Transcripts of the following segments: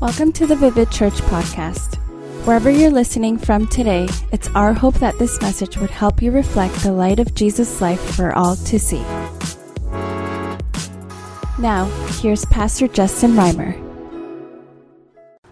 Welcome to the Vivid Church podcast. Wherever you're listening from today, it's our hope that this message would help you reflect the light of Jesus' life for all to see. Now, here's Pastor Justin Reimer.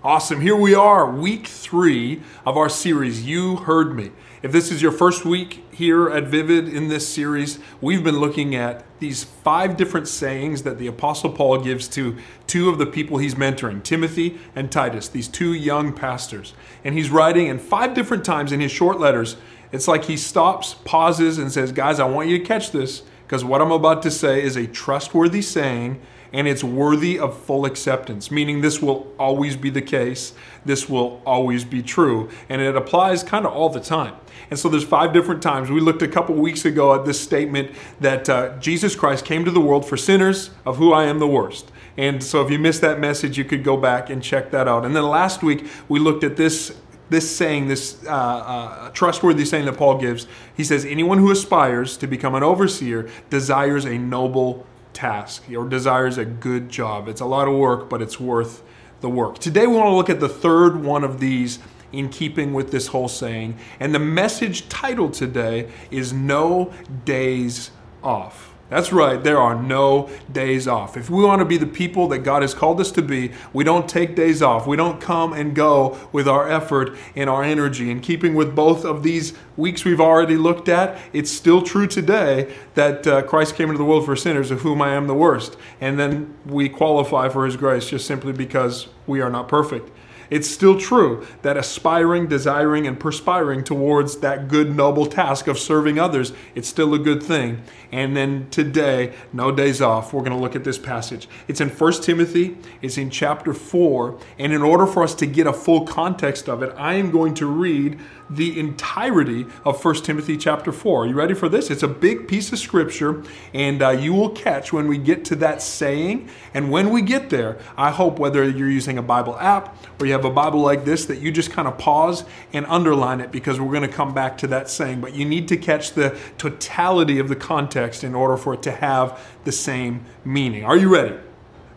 Awesome. Here we are, week three of our series, You Heard Me. If this is your first week here at Vivid in this series, we've been looking at these five different sayings that the Apostle Paul gives to two of the people he's mentoring, Timothy and Titus, these two young pastors. And he's writing, and five different times in his short letters, it's like he stops, pauses, and says, Guys, I want you to catch this because what I'm about to say is a trustworthy saying and it's worthy of full acceptance, meaning this will always be the case, this will always be true, and it applies kind of all the time. And so there's five different times. We looked a couple weeks ago at this statement that uh, Jesus Christ came to the world for sinners, of who I am the worst. And so if you missed that message, you could go back and check that out. And then last week, we looked at this this saying, this uh, uh, trustworthy saying that Paul gives. He says, Anyone who aspires to become an overseer desires a noble task or desires a good job. It's a lot of work, but it's worth the work. Today, we want to look at the third one of these in keeping with this whole saying. And the message title today is No Days Off. That's right, there are no days off. If we want to be the people that God has called us to be, we don't take days off. We don't come and go with our effort and our energy. In keeping with both of these weeks we've already looked at, it's still true today that uh, Christ came into the world for sinners, of whom I am the worst. And then we qualify for his grace just simply because we are not perfect. It's still true that aspiring, desiring, and perspiring towards that good, noble task of serving others, it's still a good thing. And then today, no days off, we're going to look at this passage. It's in 1 Timothy, it's in chapter 4. And in order for us to get a full context of it, I am going to read the entirety of 1 Timothy chapter 4. Are you ready for this? It's a big piece of scripture, and uh, you will catch when we get to that saying. And when we get there, I hope whether you're using a Bible app or you have a Bible like this, that you just kind of pause and underline it because we're going to come back to that saying. But you need to catch the totality of the context in order for it to have the same meaning. Are you ready?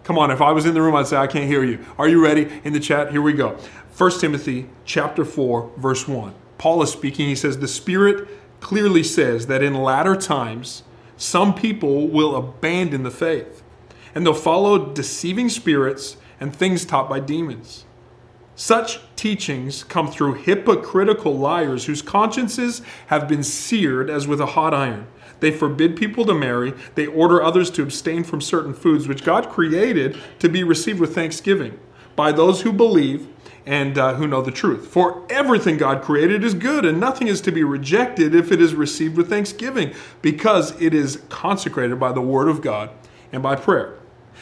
Come on, if I was in the room, I'd say, I can't hear you. Are you ready? In the chat, here we go. 1 Timothy chapter 4, verse 1. Paul is speaking. He says, The Spirit clearly says that in latter times, some people will abandon the faith and they'll follow deceiving spirits and things taught by demons. Such teachings come through hypocritical liars whose consciences have been seared as with a hot iron. They forbid people to marry. They order others to abstain from certain foods which God created to be received with thanksgiving by those who believe and uh, who know the truth. For everything God created is good, and nothing is to be rejected if it is received with thanksgiving, because it is consecrated by the word of God and by prayer.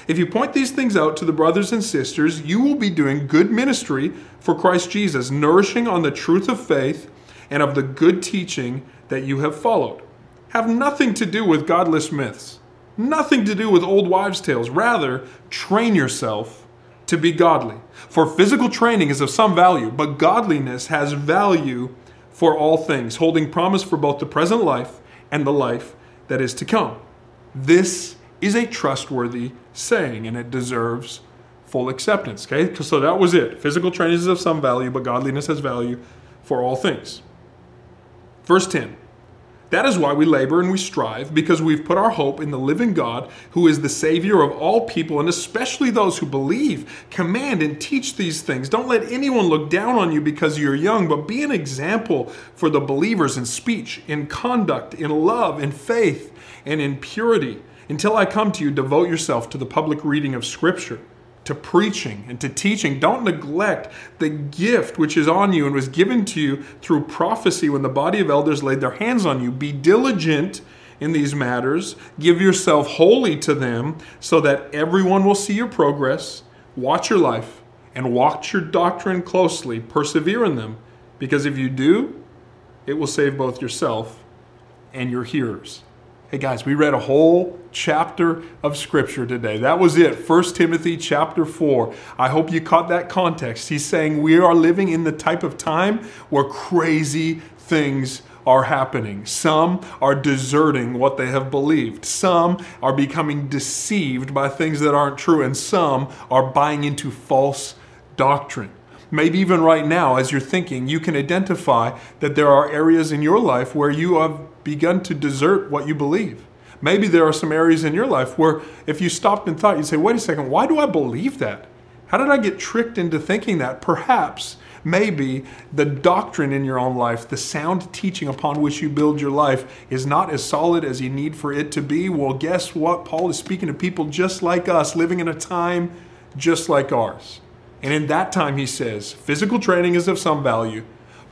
If you point these things out to the brothers and sisters, you will be doing good ministry for Christ Jesus, nourishing on the truth of faith and of the good teaching that you have followed have nothing to do with godless myths, nothing to do with old wives' tales. Rather, train yourself to be godly. For physical training is of some value, but godliness has value for all things, holding promise for both the present life and the life that is to come. This is a trustworthy saying, and it deserves full acceptance. Okay, so that was it. Physical training is of some value, but godliness has value for all things. Verse 10 that is why we labor and we strive, because we've put our hope in the living God, who is the Savior of all people, and especially those who believe. Command and teach these things. Don't let anyone look down on you because you're young, but be an example for the believers in speech, in conduct, in love, in faith, and in purity. Until I come to you, devote yourself to the public reading of Scripture to preaching and to teaching. Don't neglect the gift which is on you and was given to you through prophecy when the body of elders laid their hands on you. Be diligent in these matters, give yourself wholly to them, so that everyone will see your progress. Watch your life and watch your doctrine closely. Persevere in them, because if you do, it will save both yourself and your hearers. Hey guys, we read a whole chapter of scripture today. That was it. 1 Timothy chapter 4. I hope you caught that context. He's saying we are living in the type of time where crazy things are happening. Some are deserting what they have believed. Some are becoming deceived by things that aren't true. And some are buying into false doctrine. Maybe even right now, as you're thinking, you can identify that there are areas in your life where you have begun to desert what you believe. Maybe there are some areas in your life where if you stopped and thought, you'd say, wait a second, why do I believe that? How did I get tricked into thinking that? Perhaps, maybe the doctrine in your own life, the sound teaching upon which you build your life, is not as solid as you need for it to be. Well, guess what? Paul is speaking to people just like us, living in a time just like ours. And in that time, he says, physical training is of some value,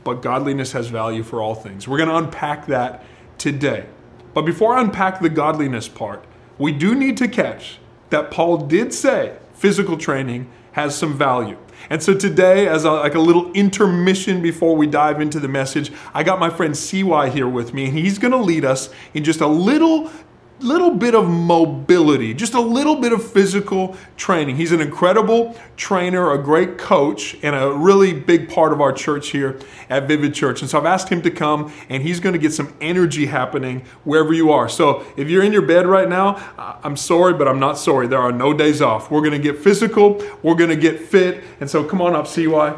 but godliness has value for all things. We're going to unpack that today. But before I unpack the godliness part, we do need to catch that Paul did say physical training has some value. And so today, as a, like a little intermission before we dive into the message, I got my friend CY here with me, and he's going to lead us in just a little little bit of mobility, just a little bit of physical training. He's an incredible trainer, a great coach, and a really big part of our church here at Vivid Church. And so I've asked him to come, and he's going to get some energy happening wherever you are. So if you're in your bed right now, I'm sorry, but I'm not sorry. There are no days off. We're going to get physical, we're going to get fit. And so come on up, CY.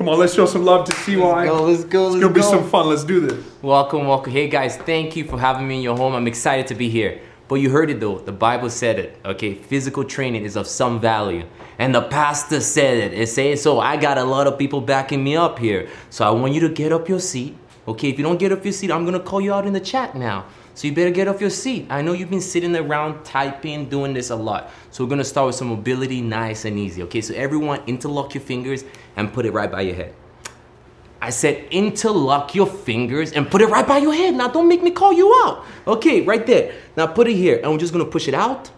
Come on, let's show some love to CY. Let's go, let's go, It's let's gonna be go. some fun. Let's do this. Welcome, welcome. Hey guys, thank you for having me in your home. I'm excited to be here. But you heard it though, the Bible said it. Okay, physical training is of some value. And the pastor said it. It says so. I got a lot of people backing me up here. So I want you to get up your seat. Okay, if you don't get up your seat, I'm gonna call you out in the chat now. So you better get off your seat. I know you've been sitting around typing, doing this a lot. So we're gonna start with some mobility, nice and easy. Okay, so everyone interlock your fingers and put it right by your head. I said interlock your fingers and put it right by your head. Now don't make me call you out. Okay, right there. Now put it here and we're just gonna push it out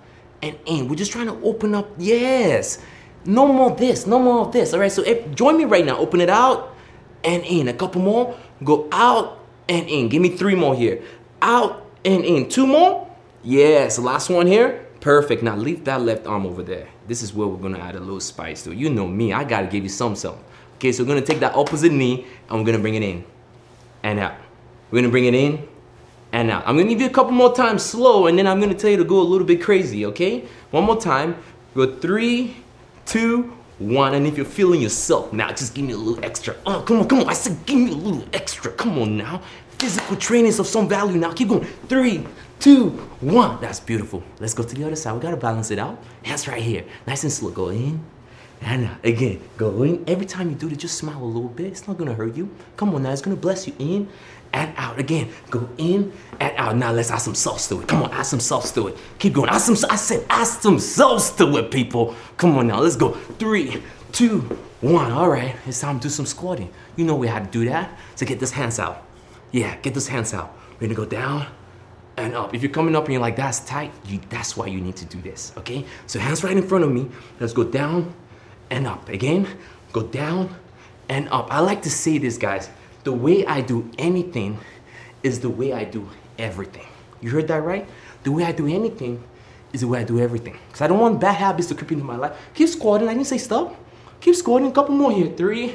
and in. We're just trying to open up. Yes. No more this, no more of this. All right, so if, join me right now. Open it out and in. A couple more. Go out and in. Give me three more here. Out and in. Two more. Yes, last one here. Perfect. Now leave that left arm over there. This is where we're gonna add a little spice to. You know me, I gotta give you some something. Okay, so we're gonna take that opposite knee and we're gonna bring it in and out. We're gonna bring it in and out. I'm gonna give you a couple more times slow and then I'm gonna tell you to go a little bit crazy, okay? One more time. Go three, two, one. And if you're feeling yourself now, just give me a little extra. Oh, come on, come on. I said give me a little extra. Come on now. Physical training is of some value now. Keep going. Three, two, one. That's beautiful. Let's go to the other side. We gotta balance it out. Hands right here. Nice and slow. Go in. And again, go in. Every time you do it, just smile a little bit. It's not gonna hurt you. Come on now, it's gonna bless you. In and out. Again, go in and out. Now let's add some sauce to it. Come on, add some sauce to it. Keep going. Add some. I said, add some sauce to it, people. Come on now, let's go. Three, two, one. All right, it's time to do some squatting. You know we had to do that. to get those hands out. Yeah, get those hands out. We're gonna go down and up. If you're coming up and you're like, that's tight, you, that's why you need to do this, okay? So hands right in front of me. Let's go down and up. Again, go down and up. I like to say this, guys. The way I do anything is the way I do everything. You heard that right? The way I do anything is the way I do everything. Because I don't want bad habits to creep into my life. Keep squatting. I didn't say stop. Keep squatting. A couple more here. Three,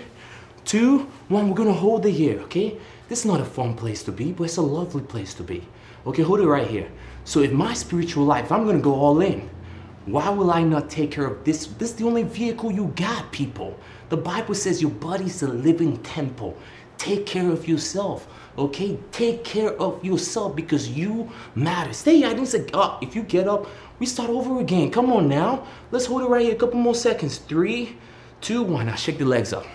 two, one. We're gonna hold it here, okay? This is not a fun place to be, but it's a lovely place to be. Okay, hold it right here. So if my spiritual life, I'm gonna go all in. Why will I not take care of this? This is the only vehicle you got, people. The Bible says your body's a living temple. Take care of yourself, okay? Take care of yourself because you matter. Stay. I didn't say up. If you get up, we start over again. Come on now. Let's hold it right here. A couple more seconds. Three, two, one. Now shake the legs up.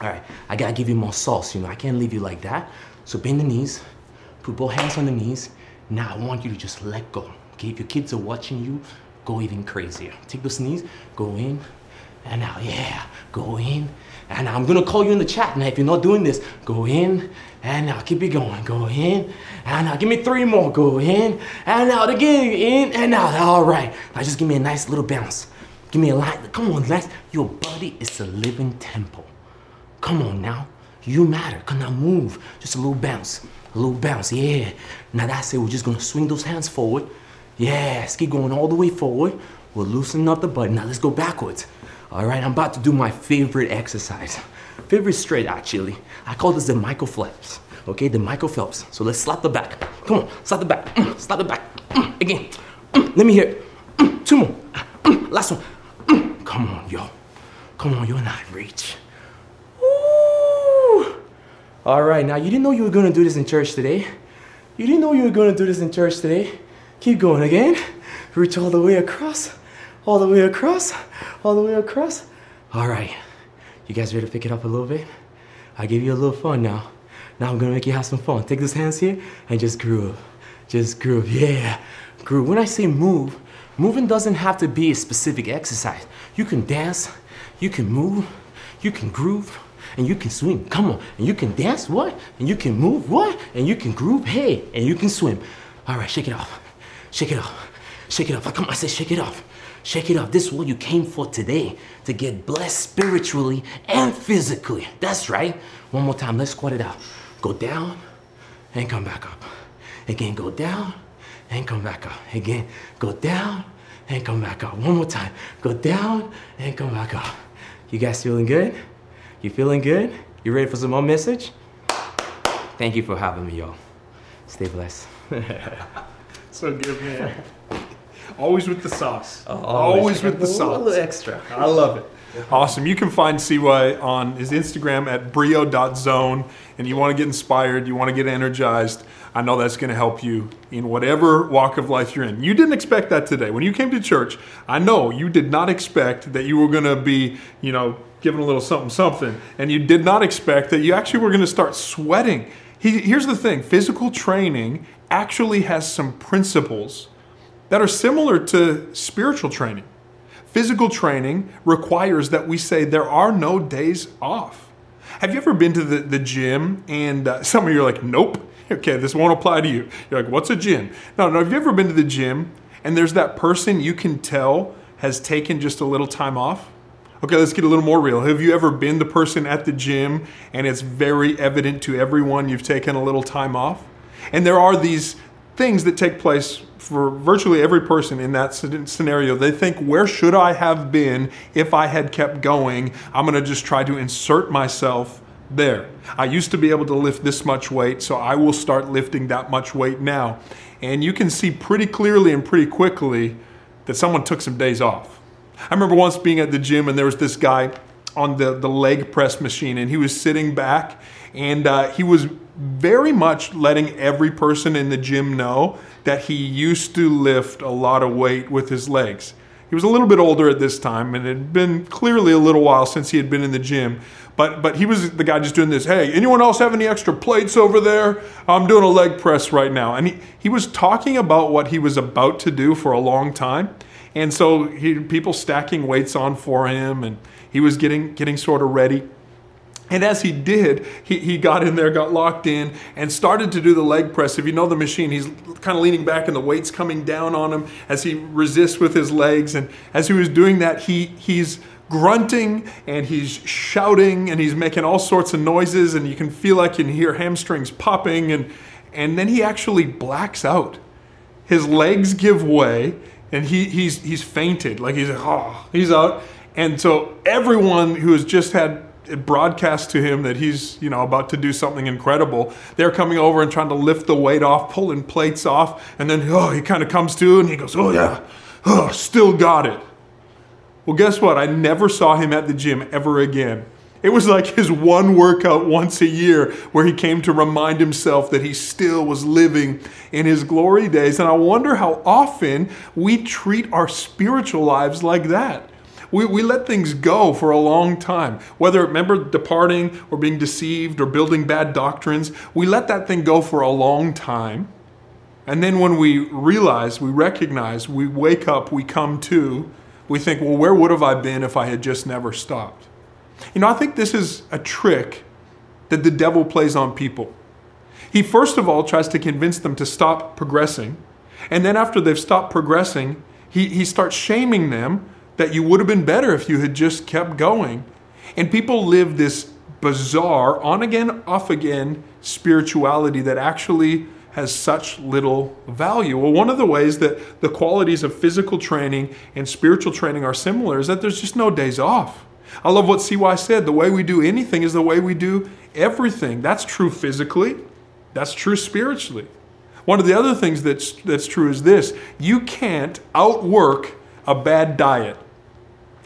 All right. I gotta give you more sauce. You know, I can't leave you like that. So bend the knees. Put both hands on the knees. Now I want you to just let go. Okay, if your kids are watching you, go even crazier. Take those knees, go in and out. Yeah, go in and. I'm gonna call you in the chat now. If you're not doing this, go in and out. Keep it going. Go in and out. Give me three more. Go in and out again. In and out. All right. Now just give me a nice little bounce. Give me a light. Come on, nice. Your body is a living temple. Come on now. You matter. Come now, move. Just a little bounce. A little bounce. Yeah. Now that's it. We're just gonna swing those hands forward. Yes. Keep going all the way forward. We're loosening up the butt. Now let's go backwards. All right. I'm about to do my favorite exercise. Favorite straight actually. I call this the Michael Phelps. Okay, the Michael Phelps. So let's slap the back. Come on, slap the back. Mm, slap the back. Mm, again. Mm, let me hear. it. Mm, two more. Mm, last one. Mm, come on, yo. Come on, you're not. Woo! All right, now you didn't know you were gonna do this in church today. You didn't know you were gonna do this in church today. Keep going again. Reach all the way across, all the way across, all the way across. All right, you guys ready to pick it up a little bit? I give you a little fun now. Now I'm gonna make you have some fun. Take those hands here and just groove. Just groove, yeah. Groove. When I say move, moving doesn't have to be a specific exercise. You can dance, you can move, you can groove, and you can swim. Come on. And you can dance, what? And you can move, what? And you can groove, hey, and you can swim. All right, shake it off. Shake it off. Shake it off. Come on, I said shake it off. Shake it off. This is what you came for today to get blessed spiritually and physically. That's right. One more time. Let's squat it out. Go down and come back up. Again, go down and come back up. Again, go down and come back up. One more time. Go down and come back up. You guys feeling good? You feeling good? You ready for some more message? Thank you for having me, y'all. Stay blessed. So good, man. Always with the sauce. Oh, always, with the A sauce. little extra. I love it. Awesome. You can find CY on his Instagram at brio.zone. And you want to get inspired, you want to get energized. I know that's going to help you in whatever walk of life you're in. You didn't expect that today. When you came to church, I know you did not expect that you were going to be, you know, given a little something, something. And you did not expect that you actually were going to start sweating. He, here's the thing physical training actually has some principles that are similar to spiritual training. Physical training requires that we say there are no days off. Have you ever been to the, the gym and uh, some of you are like, nope, okay, this won't apply to you. You're like, what's a gym? No, no, have you ever been to the gym and there's that person you can tell has taken just a little time off? Okay, let's get a little more real. Have you ever been the person at the gym and it's very evident to everyone you've taken a little time off? And there are these things that take place for virtually every person in that scenario. They think, where should I have been if I had kept going? I'm going to just try to insert myself there. I used to be able to lift this much weight, so I will start lifting that much weight now. And you can see pretty clearly and pretty quickly that someone took some days off. I remember once being at the gym and there was this guy on the, the leg press machine and he was sitting back and uh, he was very much letting every person in the gym know that he used to lift a lot of weight with his legs. He was a little bit older at this time and it had been clearly a little while since he had been in the gym. But, but he was the guy just doing this. Hey, anyone else have any extra plates over there? I'm doing a leg press right now. And he, he was talking about what he was about to do for a long time. And so he, people stacking weights on for him, and he was getting getting sort of ready. And as he did, he, he got in there, got locked in, and started to do the leg press. If you know the machine, he's kind of leaning back and the weight's coming down on him as he resists with his legs. And as he was doing that, he he's grunting and he's shouting and he's making all sorts of noises, and you can feel like you can hear hamstrings popping, and and then he actually blacks out. His legs give way, and he, he's he's fainted, like he's oh, he's out. And so everyone who has just had it broadcast to him that he's you know about to do something incredible, they're coming over and trying to lift the weight off, pulling plates off, and then oh he kind of comes to and he goes oh yeah, oh still got it. Well, guess what? I never saw him at the gym ever again. It was like his one workout once a year where he came to remind himself that he still was living in his glory days. And I wonder how often we treat our spiritual lives like that. We, we let things go for a long time. Whether, remember, departing or being deceived or building bad doctrines, we let that thing go for a long time. And then when we realize, we recognize, we wake up, we come to, we think, well, where would have I been if I had just never stopped? You know, I think this is a trick that the devil plays on people. He first of all tries to convince them to stop progressing. And then after they've stopped progressing, he, he starts shaming them that you would have been better if you had just kept going. And people live this bizarre, on again, off again spirituality that actually has such little value. Well, one of the ways that the qualities of physical training and spiritual training are similar is that there's just no days off. I love what CY said. The way we do anything is the way we do everything. That's true physically, that's true spiritually. One of the other things that's, that's true is this you can't outwork a bad diet.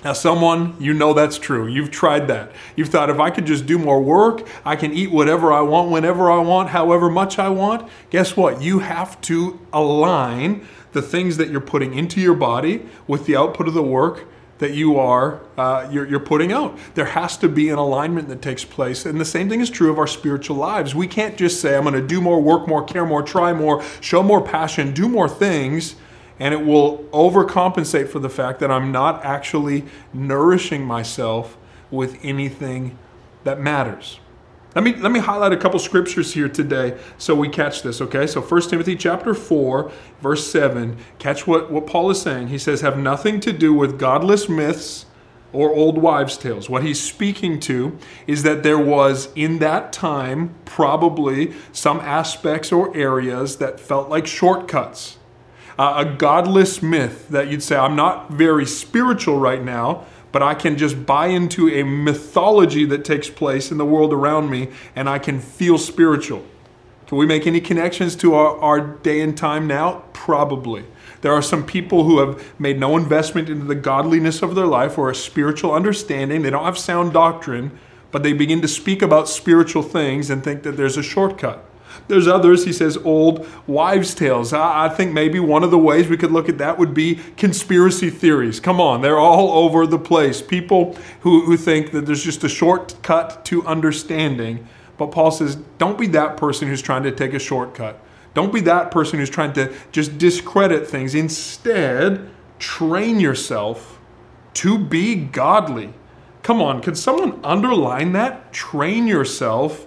Now, someone, you know that's true. You've tried that. You've thought, if I could just do more work, I can eat whatever I want, whenever I want, however much I want. Guess what? You have to align the things that you're putting into your body with the output of the work that you are uh, you're, you're putting out. There has to be an alignment that takes place, and the same thing is true of our spiritual lives. We can't just say, "I'm going to do more, work more, care more, try more, show more passion, do more things." And it will overcompensate for the fact that I'm not actually nourishing myself with anything that matters. Let me, let me highlight a couple scriptures here today so we catch this, okay? So 1 Timothy chapter 4, verse 7, catch what, what Paul is saying. He says, have nothing to do with godless myths or old wives' tales. What he's speaking to is that there was, in that time, probably some aspects or areas that felt like shortcuts uh, a godless myth that you'd say, I'm not very spiritual right now, but I can just buy into a mythology that takes place in the world around me and I can feel spiritual. Can we make any connections to our, our day and time now? Probably. There are some people who have made no investment into the godliness of their life or a spiritual understanding. They don't have sound doctrine, but they begin to speak about spiritual things and think that there's a shortcut. There's others, he says, old wives' tales. I, think maybe one of the ways we could look at that would be conspiracy theories. Come on, they're all over the place. People who, who think that there's just a shortcut to understanding. But Paul says, don't be that person who's trying to take a shortcut. Don't be that person who's trying to just discredit things. Instead, train yourself to be godly. Come on, can someone underline that? Train yourself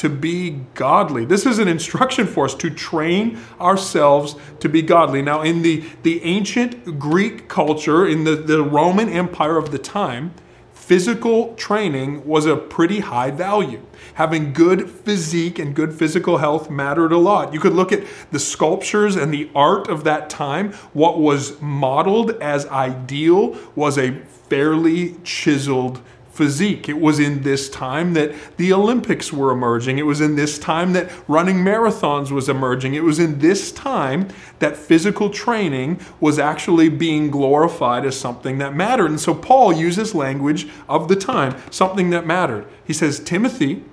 to be godly. This is an instruction for us to train ourselves to be godly. Now, in the, the ancient Greek culture, in the, the Roman Empire of the time, physical training was a pretty high value. Having good physique and good physical health mattered a lot. You could look at the sculptures and the art of that time. What was modeled as ideal was a fairly chiseled physique. It was in this time that the Olympics were emerging. It was in this time that running marathons was emerging. It was in this time that physical training was actually being glorified as something that mattered. And so Paul uses language of the time, something that mattered. He says, Timothy,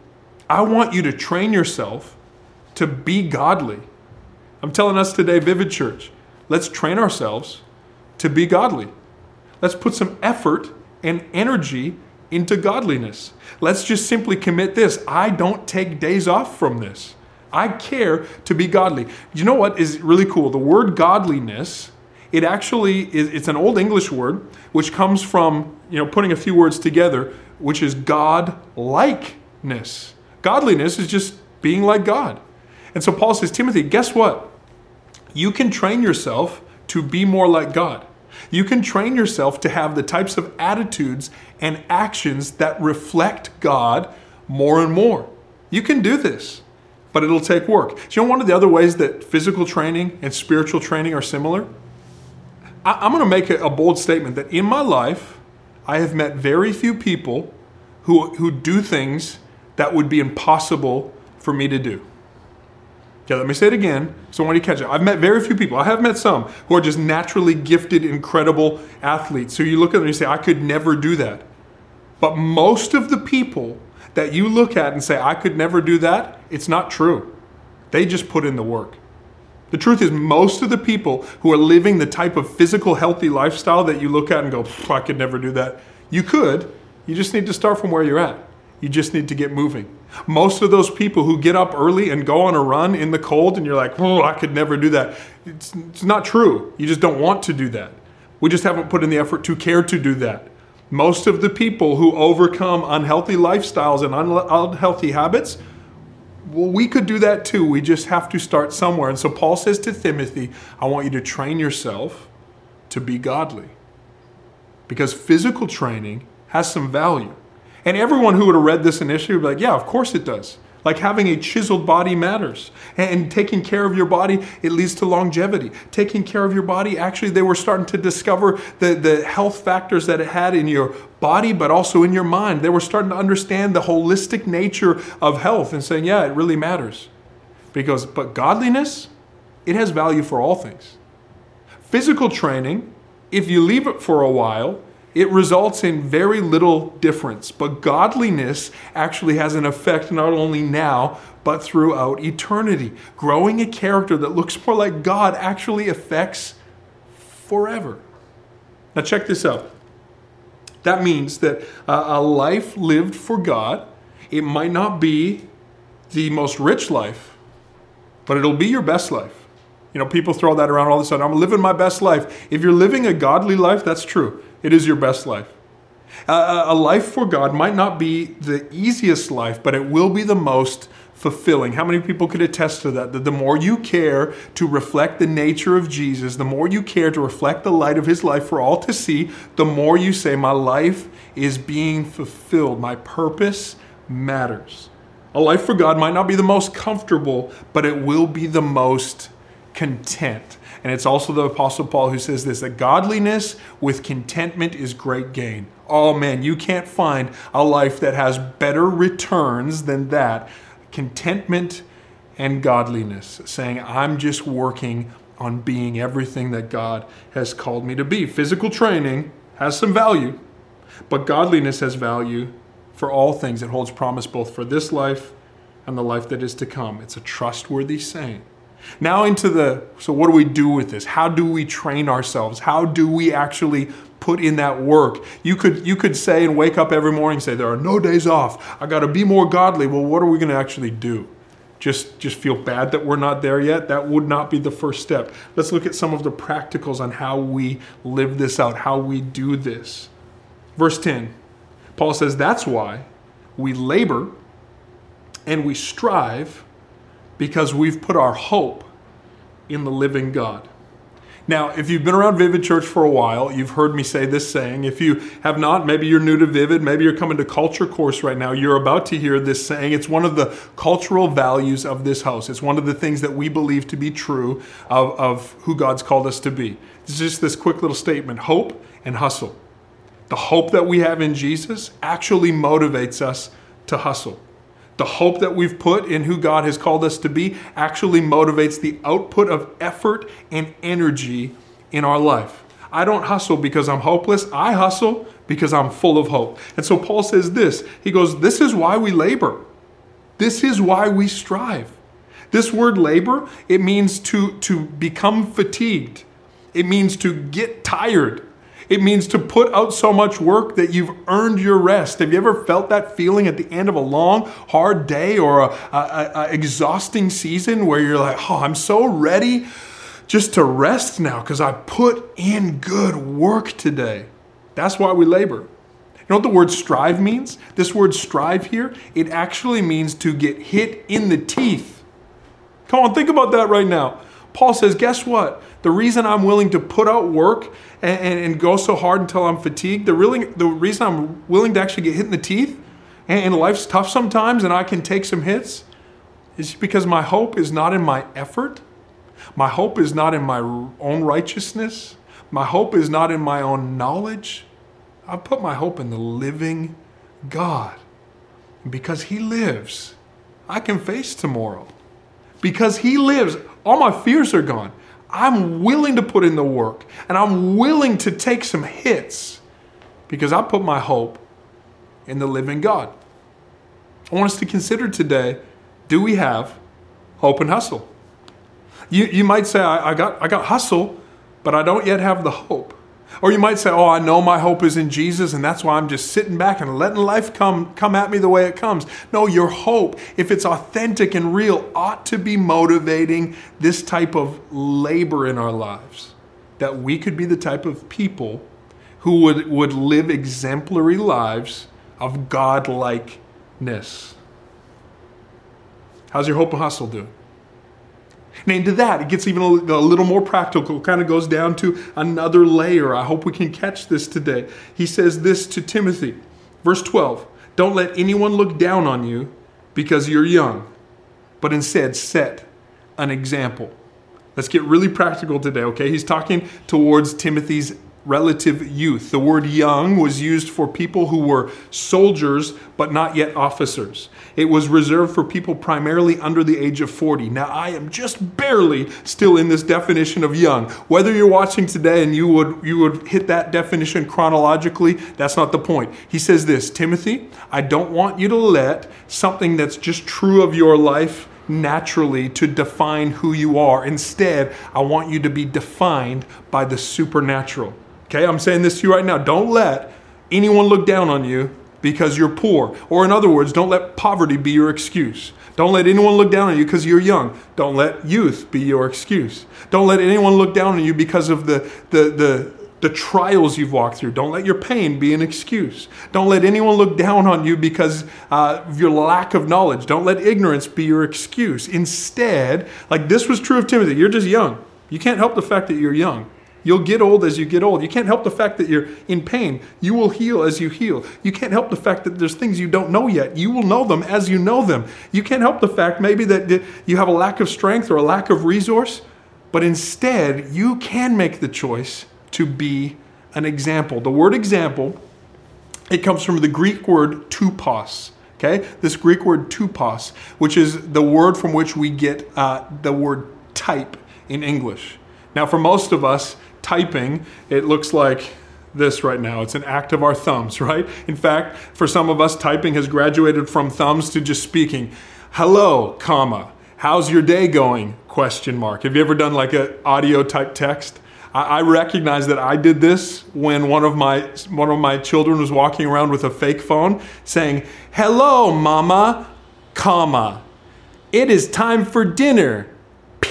I want you to train yourself to be godly. I'm telling us today, Vivid Church, let's train ourselves to be godly. Let's put some effort and energy into godliness. Let's just simply commit this. I don't take days off from this. I care to be godly. You know what is really cool? The word godliness, it actually is it's an old English word which comes from, you know, putting a few words together, which is God likeness. Godliness is just being like God. And so Paul says, Timothy, guess what? You can train yourself to be more like God. You can train yourself to have the types of attitudes and actions that reflect God more and more. You can do this, but it'll take work. Do you know one of the other ways that physical training and spiritual training are similar? I, am going to make a bold statement that in my life, I have met very few people who, who do things that would be impossible for me to do. Okay, let me say it again. So I want you to catch it. I've met very few people. I have met some who are just naturally gifted, incredible athletes. So you look at them and you say, I could never do that. But most of the people that you look at and say, I could never do that, it's not true. They just put in the work. The truth is, most of the people who are living the type of physical, healthy lifestyle that you look at and go, I could never do that, you could. You just need to start from where you're at. You just need to get moving. Most of those people who get up early and go on a run in the cold, and you're like, oh, I could never do that. It's, it's not true. You just don't want to do that. We just haven't put in the effort to care to do that. Most of the people who overcome unhealthy lifestyles and unhealthy habits, well, we could do that too. We just have to start somewhere. And so Paul says to Timothy, I want you to train yourself to be godly. Because physical training has some value. And everyone who would have read this initially would be like, yeah, of course it does. Like having a chiseled body matters. And taking care of your body, it leads to longevity. Taking care of your body, actually, they were starting to discover the, the health factors that it had in your body, but also in your mind. They were starting to understand the holistic nature of health and saying, yeah, it really matters. Because, but godliness, it has value for all things. Physical training, if you leave it for a while, it results in very little difference. But godliness actually has an effect not only now, but throughout eternity. Growing a character that looks more like God actually affects forever. Now, check this out. That means that uh, a life lived for God, it might not be the most rich life, but it'll be your best life. You know, people throw that around all of a sudden. I'm living my best life. If you're living a godly life, that's true. It is your best life. Uh, a life for God might not be the easiest life, but it will be the most fulfilling. How many people could attest to that? That the more you care to reflect the nature of Jesus, the more you care to reflect the light of his life for all to see, the more you say, My life is being fulfilled. My purpose matters. A life for God might not be the most comfortable, but it will be the most content. And it's also the Apostle Paul who says this that godliness with contentment is great gain. Oh man, you can't find a life that has better returns than that contentment and godliness, saying, I'm just working on being everything that God has called me to be. Physical training has some value, but godliness has value for all things. It holds promise both for this life and the life that is to come. It's a trustworthy saying. Now, into the so, what do we do with this? How do we train ourselves? How do we actually put in that work. You could you could say and wake up every morning say there are no days off. I got to be more godly. Well, what are we going to actually do? Just just feel bad that we're not there yet? That would not be the first step. Let's look at some of the practicals on how we live this out, how we do this. Verse 10. Paul says that's why we labor and we strive because we've put our hope in the living God. Now, if you've been around Vivid Church for a while, you've heard me say this saying. If you have not, maybe you're new to Vivid, maybe you're coming to Culture Course right now, you're about to hear this saying. It's one of the cultural values of this house. It's one of the things that we believe to be true of, of who God's called us to be. It's just this quick little statement hope and hustle. The hope that we have in Jesus actually motivates us to hustle. The hope that we've put in who God has called us to be actually motivates the output of effort and energy in our life. I don't hustle because I'm hopeless. I hustle because I'm full of hope. And so Paul says this He goes, This is why we labor. This is why we strive. This word labor, it means to, to become fatigued, it means to get tired. It means to put out so much work that you've earned your rest. Have you ever felt that feeling at the end of a long, hard day or a, a, a exhausting season where you're like, oh, I'm so ready just to rest now because I put in good work today. That's why we labor. You know what the word strive means? This word strive here, it actually means to get hit in the teeth. Come on, think about that right now. Paul says, guess what? The reason I'm willing to put out work and, and, and go so hard until I'm fatigued, the, really, the reason I'm willing to actually get hit in the teeth, and, and life's tough sometimes and I can take some hits, is because my hope is not in my effort. My hope is not in my own righteousness. My hope is not in my own knowledge. I put my hope in the living God. because He lives, I can face tomorrow. Because He lives, all my fears are gone. I'm willing to put in the work and I'm willing to take some hits because I put my hope in the living God. I want us to consider today do we have hope and hustle? You, you might say, I, I, got, I got hustle, but I don't yet have the hope. Or you might say, Oh, I know my hope is in Jesus, and that's why I'm just sitting back and letting life come, come at me the way it comes. No, your hope, if it's authentic and real, ought to be motivating this type of labor in our lives. That we could be the type of people who would, would live exemplary lives of godlikeness. How's your hope and hustle doing? And into that, it gets even a, little more practical, kind of goes down to another layer. I hope we can catch this today. He says this to Timothy, verse 12 Don't let anyone look down on you because you're young, but instead set an example. Let's get really practical today, okay? He's talking towards Timothy's relative youth. The word young was used for people who were soldiers but not yet officers. It was reserved for people primarily under the age of 40. Now, I am just barely still in this definition of young. Whether you're watching today and you would, you would hit that definition chronologically, that's not the point. He says this Timothy, I don't want you to let something that's just true of your life naturally to define who you are. Instead, I want you to be defined by the supernatural. Okay, I'm saying this to you right now. Don't let anyone look down on you because you're poor. Or, in other words, don't let poverty be your excuse. Don't let anyone look down on you because you're young. Don't let youth be your excuse. Don't let anyone look down on you because of the, the, the, the trials you've walked through. Don't let your pain be an excuse. Don't let anyone look down on you because uh, of your lack of knowledge. Don't let ignorance be your excuse. Instead, like this was true of Timothy, you're just young. You can't help the fact that you're young. You'll get old as you get old. You can't help the fact that you're in pain. You will heal as you heal. You can't help the fact that there's things you don't know yet. You will know them as you know them. You can't help the fact maybe that you have a lack of strength or a lack of resource, but instead you can make the choice to be an example. The word example, it comes from the Greek word tupos. Okay, this Greek word tupos, which is the word from which we get uh, the word type in English. Now, for most of us, typing, it looks like this right now. It's an act of our thumbs, right? In fact, for some of us, typing has graduated from thumbs to just speaking. Hello, comma. How's your day going? Question mark. Have you ever done like an audio type text? I, recognize that I did this when one of my one of my children was walking around with a fake phone saying, "Hello, mama, comma. It is time for dinner."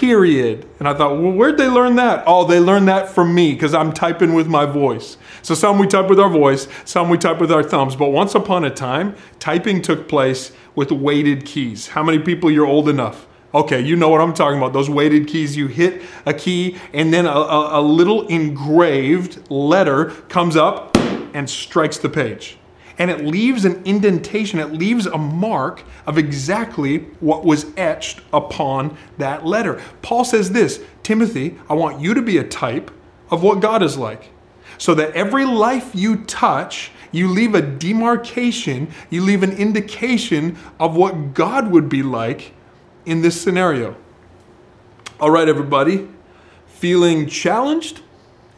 Period. And I thought, well, where'd they learn that? Oh, they learned that from me because I'm typing with my voice. So some we type with our voice, some we type with our thumbs. But once upon a time, typing took place with weighted keys. How many people you're old enough? Okay, you know what I'm talking about. Those weighted keys, you hit a key and then a, a, a little engraved letter comes up and strikes the page and it leaves an indentation, it leaves a mark of exactly what was etched upon that letter. Paul says this Timothy, I want you to be a type of what God is like. So that every life you touch, you leave a demarcation, you leave an indication of what God would be like in this scenario. All right, everybody, feeling challenged,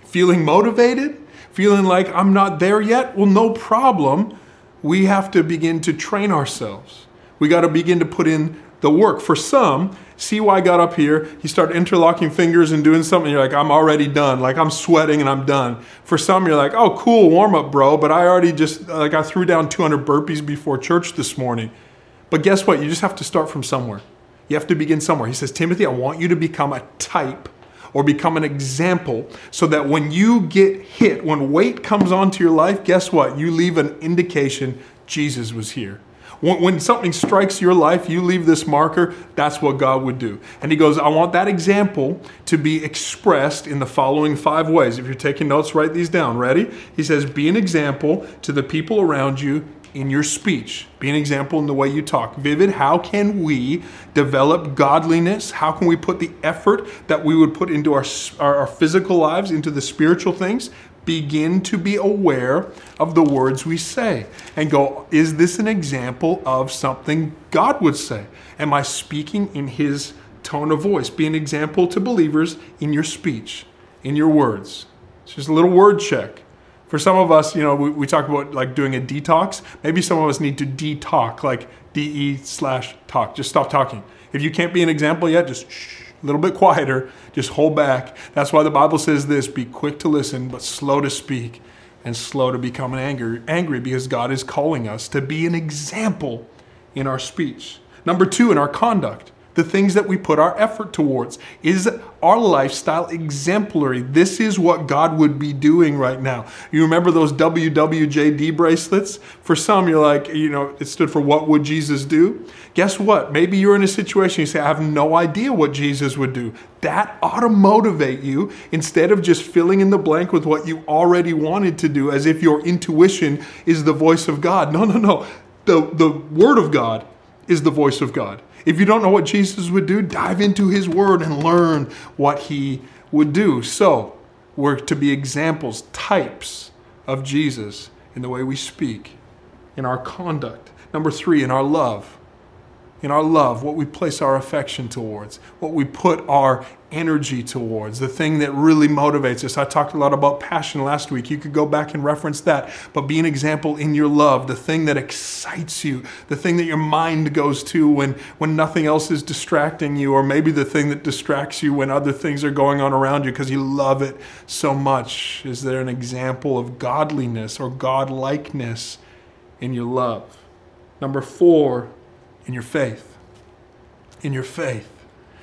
feeling motivated, feeling like I'm not there yet? Well, no problem. We have to begin to train ourselves. We got to begin to put in the work. For some, see why I got up here, you start interlocking fingers and doing something, you're like, I'm already done. Like I'm sweating and I'm done. For some, you're like, oh, cool, warm up, bro. But I already just, like, I threw down 200 burpees before church this morning. But guess what? You just have to start from somewhere. You have to begin somewhere. He says, Timothy, I want you to become a type or become an example so that when you get hit, when weight comes onto your life, guess what? You leave an indication Jesus was here. When, something strikes your life, you leave this marker, that's what God would do. And he goes, I want that example to be expressed in the following five ways. If you're taking notes, write these down. Ready? He says, Be an example to the people around you in your speech. Be an example in the way you talk. Vivid, how can we develop godliness? How can we put the effort that we would put into our, our, our, physical lives, into the spiritual things? Begin to be aware of the words we say and go, is this an example of something God would say? Am I speaking in His tone of voice? Be an example to believers in your speech, in your words. It's just a little word check. For some of us, you know, we, we talk about like doing a detox. Maybe some of us need to detox, like D E slash talk. Just stop talking. If you can't be an example yet, just shh, a little bit quieter. Just hold back. That's why the Bible says this be quick to listen, but slow to speak and slow to become angry, angry because God is calling us to be an example in our speech. Number two, in our conduct the things that we put our effort towards? Is our lifestyle exemplary? This is what God would be doing right now. You remember those WWJD bracelets? For some, you're like, you know, it stood for what would Jesus do? Guess what? Maybe you're in a situation you say, I have no idea what Jesus would do. That ought to motivate you instead of just filling in the blank with what you already wanted to do as if your intuition is the voice of God. No, no, no. The, the Word of God is the voice of God. If you don't know what Jesus would do, dive into his word and learn what he would do. So, we're to be examples, types of Jesus in the way we speak, in our conduct. Number three, in our love in our love, what we place our affection towards, what we put our energy towards, the thing that really motivates us. I talked a lot about passion last week. You could go back and reference that. But be an example in your love, the thing that excites you, the thing that your mind goes to when, when nothing else is distracting you, or maybe the thing that distracts you when other things are going on around you because you love it so much. Is there an example of godliness or godlikeness in your love? Number four, in your faith. In your faith.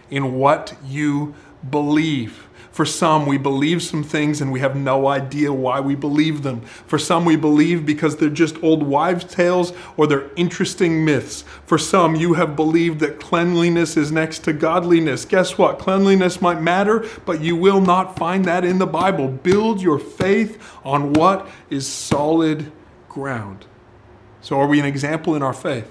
In what you believe. For some, we believe some things and we have no idea why we believe them. For some, we believe because they're just old wives' tales or they're interesting myths. For some, you have believed that cleanliness is next to godliness. Guess what? Cleanliness might matter, but you will not find that in the Bible. Build your faith on what is solid ground. So, are we an example in our faith?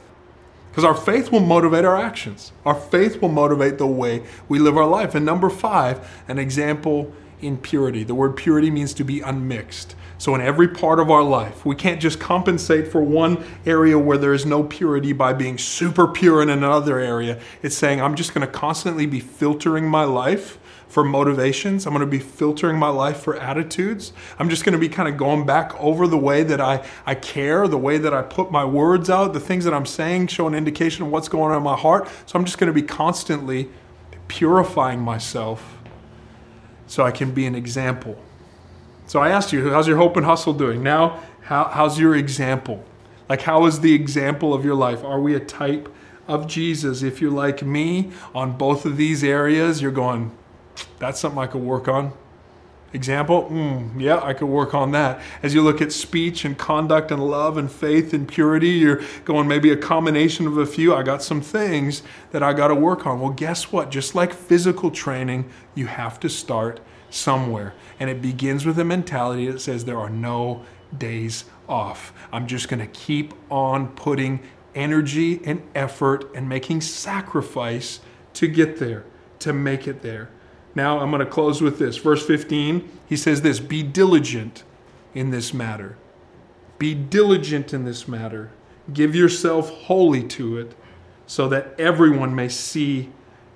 Because our faith will motivate our actions. Our faith will motivate the way we live our life. And number five, an example in purity. The word purity means to be unmixed. So, in every part of our life, we can't just compensate for one area where there is no purity by being super pure in another area. It's saying, I'm just going to constantly be filtering my life for motivations. I'm going to be filtering my life for attitudes. I'm just going to be kind of going back over the way that I, I care, the way that I put my words out, the things that I'm saying show an indication of what's going on in my heart. So I'm just going to be constantly purifying myself so I can be an example. So I asked you, how's your hope and hustle doing? Now, how, how's your example? Like, how is the example of your life? Are we a type of Jesus? If you're like me on both of these areas, you're going, that's something I could work on. Example, mm, yeah, I could work on that. As you look at speech and conduct and love and faith and purity, you're going maybe a combination of a few. I got some things that I got to work on. Well, guess what? Just like physical training, you have to start somewhere. And it begins with a mentality that says there are no days off. I'm just going to keep on putting energy and effort and making sacrifice to get there, to make it there. Now I'm going to close with this. Verse 15, he says this Be diligent in this matter. Be diligent in this matter. Give yourself wholly to it so that everyone may see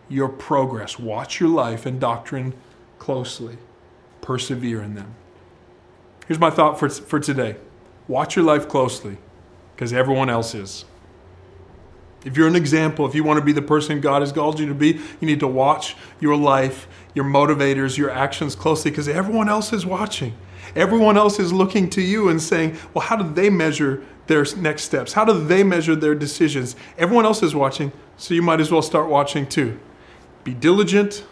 your progress. Watch your life and doctrine closely, persevere in them. Here's my thought for, for today watch your life closely because everyone else is. If you're an example, if you want to be the person God has called you to be, you need to watch your life, your motivators, your actions closely because everyone else is watching. Everyone else is looking to you and saying, well, how do they measure their next steps? How do they measure their decisions? Everyone else is watching, so you might as well start watching too. Be diligent,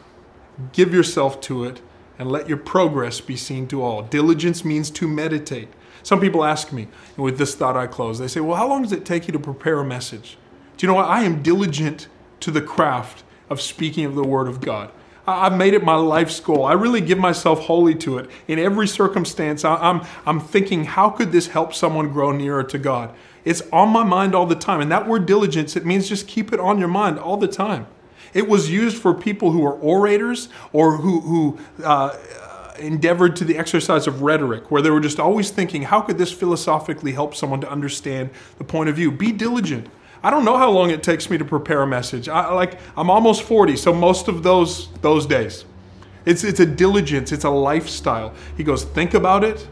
give yourself to it, and let your progress be seen to all. Diligence means to meditate. Some people ask me, and with this thought I close, they say, well, how long does it take you to prepare a message? Do you know what? I am diligent to the craft of speaking of the Word of God. I've made it my life's goal. I really give myself wholly to it. In every circumstance, I'm, I'm thinking, how could this help someone grow nearer to God? It's on my mind all the time. And that word diligence, it means just keep it on your mind all the time. It was used for people who were orators or who, who uh, endeavored to the exercise of rhetoric, where they were just always thinking, how could this philosophically help someone to understand the point of view? Be diligent. I don't know how long it takes me to prepare a message. I, like I'm almost 40, so most of those those days. It's it's a diligence, it's a lifestyle. He goes, think about it,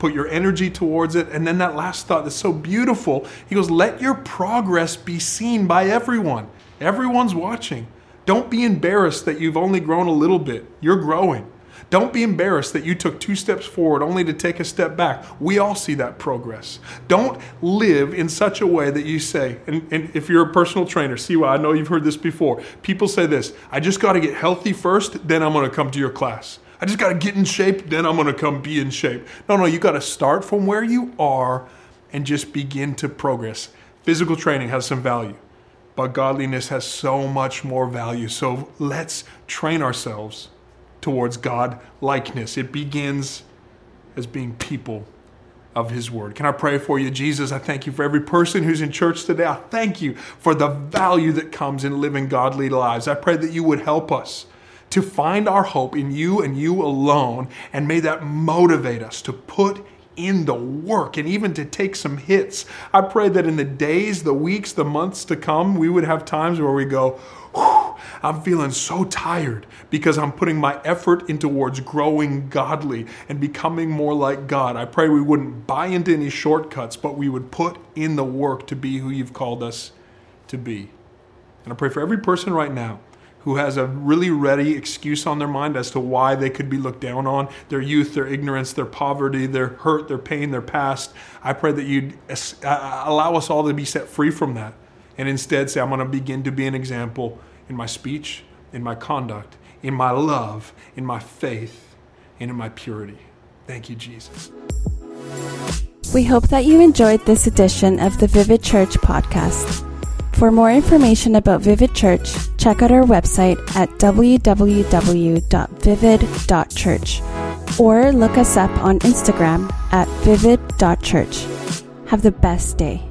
put your energy towards it, and then that last thought that's so beautiful. He goes, let your progress be seen by everyone. Everyone's watching. Don't be embarrassed that you've only grown a little bit. You're growing. Don't be embarrassed that you took two steps forward only to take a step back. We all see that progress. Don't live in such a way that you say, and, and if you're a personal trainer, see why I know you've heard this before. People say this I just got to get healthy first, then I'm going to come to your class. I just got to get in shape, then I'm going to come be in shape. No, no, you got to start from where you are and just begin to progress. Physical training has some value, but godliness has so much more value. So let's train ourselves towards God likeness. It begins as being people of His Word. Can I pray for you, Jesus? I thank you for every person who's in church today. I thank you for the value that comes in living godly lives. I pray that you would help us to find our hope in you and you alone. And may that motivate us to put in the work and even to take some hits. I pray that in the days, the weeks, the months to come, we would have times where we go, I'm feeling so tired because I'm putting my effort in towards growing godly and becoming more like God. I pray we wouldn't buy into any shortcuts, but we would put in the work to be who you've called us to be. And I pray for every person right now who has a really ready excuse on their mind as to why they could be looked down on their youth, their ignorance, their poverty, their hurt, their pain, their past. I pray that you'd allow us all to be set free from that and instead say, I'm going to begin to be an example in my speech, in my conduct, in my love, in my faith, and in my purity. Thank you, Jesus. We hope that you enjoyed this edition of the Vivid Church podcast. For more information about Vivid Church, check out our website at www.vivid.church or look us up on Instagram at vivid.church. Have the best day.